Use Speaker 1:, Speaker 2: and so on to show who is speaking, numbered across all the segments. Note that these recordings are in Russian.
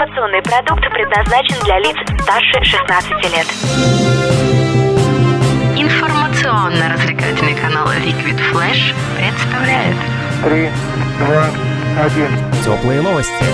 Speaker 1: Информационный продукт предназначен для лиц старше 16 лет.
Speaker 2: Информационно-развлекательный канал Liquid Flash представляет
Speaker 3: Три, два, один.
Speaker 4: Теплые новости.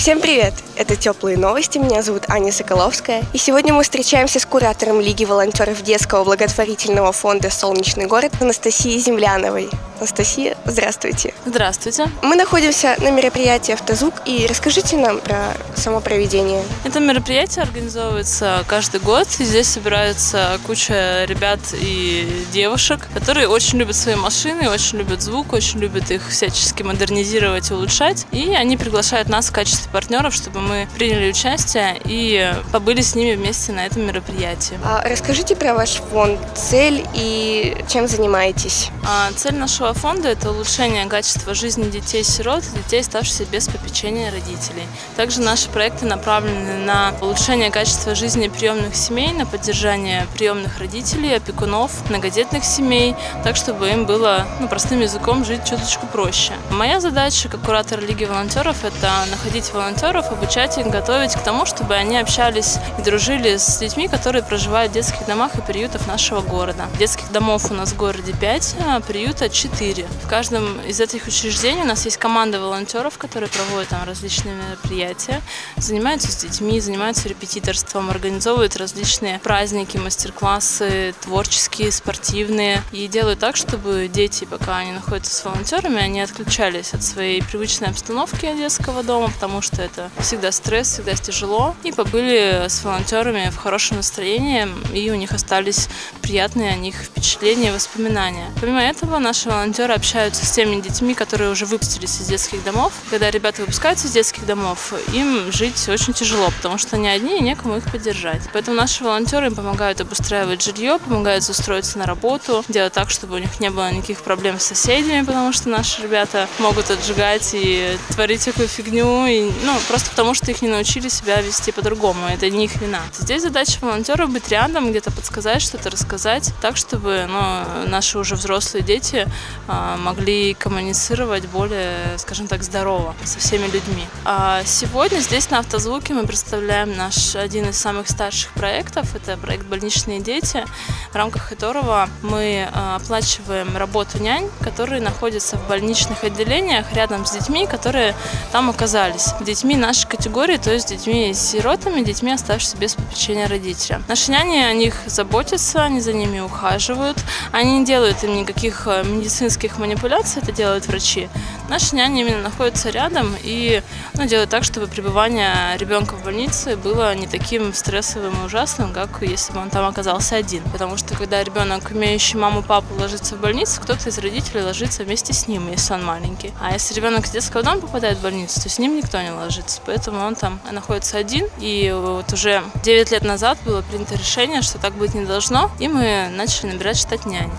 Speaker 5: Всем привет! Это «Теплые новости», меня зовут Аня Соколовская. И сегодня мы встречаемся с куратором Лиги волонтеров детского благотворительного фонда «Солнечный город» Анастасией Земляновой. Анастасия, здравствуйте.
Speaker 6: Здравствуйте.
Speaker 5: Мы находимся на мероприятии «Автозвук» и расскажите нам про само проведение.
Speaker 6: Это мероприятие организовывается каждый год. И здесь собирается куча ребят и девушек, которые очень любят свои машины, очень любят звук, очень любят их всячески модернизировать и улучшать. И они приглашают нас в качестве партнеров, чтобы мы приняли участие и побыли с ними вместе на этом мероприятии.
Speaker 5: А расскажите про ваш фонд, цель и чем занимаетесь.
Speaker 6: А цель нашего фонда – это улучшение качества жизни детей-сирот и детей, оставшихся без попечения родителей. Также наши проекты направлены на улучшение качества жизни приемных семей, на поддержание приемных родителей, опекунов, многодетных семей, так, чтобы им было ну, простым языком жить чуточку проще. Моя задача, как куратор Лиги волонтеров, это находить волонтеров, обучать их, готовить к тому, чтобы они общались и дружили с детьми, которые проживают в детских домах и приютах нашего города. Детских домов у нас в городе 5, а приюта 4. В каждом из этих учреждений у нас есть команда волонтеров, которые проводят там различные мероприятия, занимаются с детьми, занимаются репетиторством, организовывают различные праздники, мастер-классы, творческие, спортивные, и делают так, чтобы дети, пока они находятся с волонтерами, они отключались от своей привычной обстановки детского дома, потому что это всегда стресс, всегда тяжело, и побыли с волонтерами в хорошем настроении, и у них остались приятные о них впечатления, воспоминания. Помимо этого, наши волонтеры общаются с теми детьми, которые уже выпустились из детских домов. Когда ребята выпускаются из детских домов, им жить очень тяжело, потому что они одни и некому их поддержать. Поэтому наши волонтеры им помогают обустраивать жилье, помогают устроиться на работу, делать так, чтобы у них не было никаких проблем с соседями, потому что наши ребята могут отжигать и творить всякую фигню, и, ну, просто потому что их не научили себя вести по-другому. Это не их вина. Здесь задача волонтеров быть рядом, где-то подсказать, что-то рассказать, так, чтобы ну, наши уже взрослые дети а, могли коммуницировать более, скажем так, здорово со всеми людьми. А сегодня здесь на Автозвуке мы представляем наш один из самых старших проектов. Это проект «Больничные дети», в рамках которого мы а, оплачиваем работу нянь, которые находятся в больничных отделениях рядом с детьми, которые там оказались. Детьми нашей категории, то есть детьми-сиротами, детьми, оставшимися без попечения родителя. Наши няни о них заботятся, они за ними ухаживают, они не делают им никаких э, медицинских манипуляций, это делают врачи. Наши няни именно находятся рядом и ну, делают так, чтобы пребывание ребенка в больнице было не таким стрессовым и ужасным, как если бы он там оказался один. Потому что когда ребенок, имеющий маму, папу, ложится в больницу, кто-то из родителей ложится вместе с ним, если он маленький. А если ребенок из детского дома попадает в больницу, то с ним никто не ложится. Поэтому он там находится один. И вот уже 9 лет назад было принято решение, что так быть не должно. И мы начали набирать штат нянь.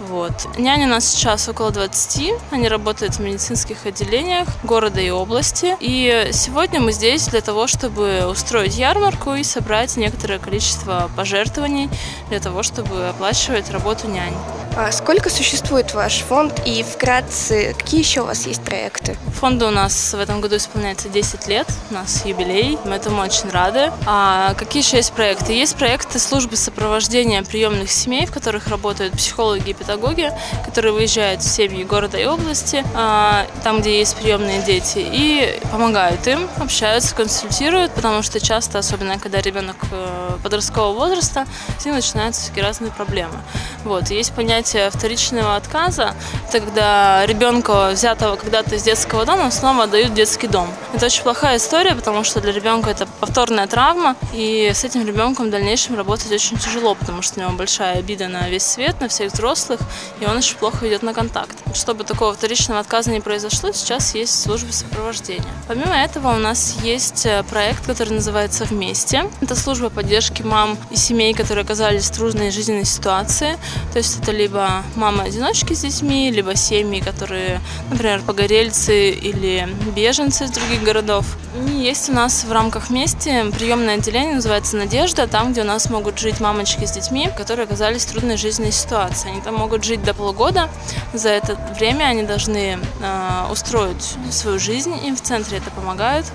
Speaker 6: Вот. Няни у нас сейчас около 20. Они работают в медицинских отделениях города и области. И сегодня мы здесь для того, чтобы устроить ярмарку и собрать некоторое количество пожертвований для того, чтобы оплачивать работу нянь.
Speaker 5: А сколько существует ваш фонд и вкратце, какие еще у вас есть проекты?
Speaker 6: Фонду у нас в этом году исполняется 10 лет, у нас юбилей, мы этому очень рады. А какие еще есть проекты? Есть проекты службы сопровождения приемных семей, в которых работают психологи и педагоги, которые выезжают в семьи города и области, а, там, где есть приемные дети, и помогают им, общаются, консультируют, потому что часто, особенно когда ребенок э, подросткового возраста, с ним начинаются всякие разные проблемы. Вот. Есть понятие вторичного отказа, это когда ребенка, взятого когда-то из детского дома, снова отдают в детский дом. Это очень плохая история, потому что для ребенка это повторная травма, и с этим ребенком в дальнейшем работать очень тяжело, потому что у него большая обида на весь свет, на всех взрослых, и он очень плохо идет на контакт. Чтобы такого вторичного отказа не произошло, сейчас есть служба сопровождения. Помимо этого у нас есть э, проект, который называется «Вместе». Это служба поддержки мам и семей, которые оказались в трудной жизненной ситуации. То есть это либо либо мамы-одиночки с детьми, либо семьи, которые, например, погорельцы или беженцы из других городов. И есть у нас в рамках вместе приемное отделение, называется «Надежда», там, где у нас могут жить мамочки с детьми, которые оказались в трудной жизненной ситуации. Они там могут жить до полугода. За это время они должны э, устроить свою жизнь, им в центре это помогают.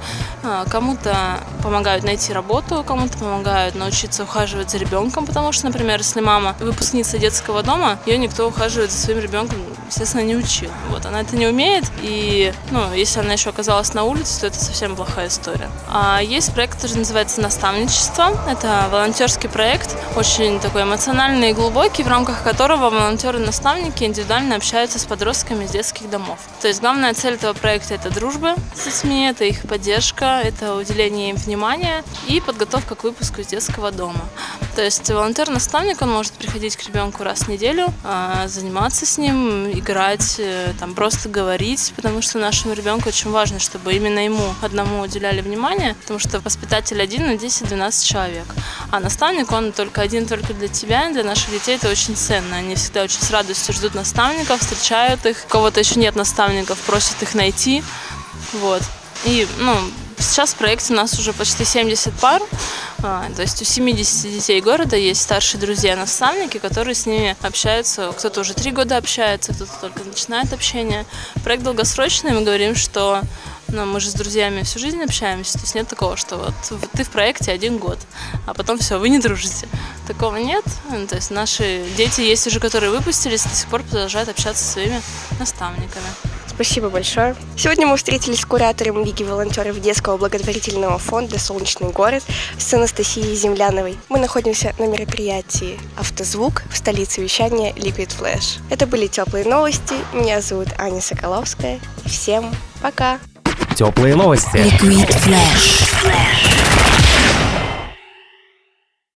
Speaker 6: Э, кому-то помогают найти работу, кому-то помогают научиться ухаживать за ребенком, потому что, например, если мама выпускница детского дома, ее никто ухаживать за своим ребенком, естественно, не учил. Вот, она это не умеет, и, ну, если она еще оказалась на улице, то это совсем плохая история. А есть проект, который называется «Наставничество». Это волонтерский проект, очень такой эмоциональный и глубокий, в рамках которого волонтеры-наставники индивидуально общаются с подростками из детских домов. То есть главная цель этого проекта – это дружба с детьми, это их поддержка, это уделение им внимания и подготовка к выпуску из детского дома. То есть волонтер-наставник, он может приходить к ребенку раз в неделю, а, заниматься с ним, играть, э, там просто говорить, потому что нашему ребенку очень важно, чтобы именно ему одному уделяли внимание, потому что воспитатель один на 10-12 человек. А наставник, он только один только для тебя, для наших детей это очень ценно. Они всегда очень с радостью ждут наставников, встречают их. У кого-то еще нет наставников, просят их найти. Вот. И, ну, сейчас в проекте у нас уже почти 70 пар. А, то есть у 70 детей города есть старшие друзья-наставники, которые с ними общаются. Кто-то уже три года общается, кто-то только начинает общение. Проект долгосрочный, мы говорим, что ну, мы же с друзьями всю жизнь общаемся, то есть нет такого, что вот ты в проекте один год, а потом все, вы не дружите. Такого нет. Ну, то есть наши дети есть уже, которые выпустились, до сих пор продолжают общаться со своими наставниками.
Speaker 5: Спасибо большое. Сегодня мы встретились с куратором Лиги волонтеров Детского благотворительного фонда «Солнечный город» с Анастасией Земляновой. Мы находимся на мероприятии «Автозвук» в столице вещания Liquid Flash. Это были теплые новости. Меня зовут Аня Соколовская. Всем пока!
Speaker 4: Теплые новости.
Speaker 2: Liquid Flash.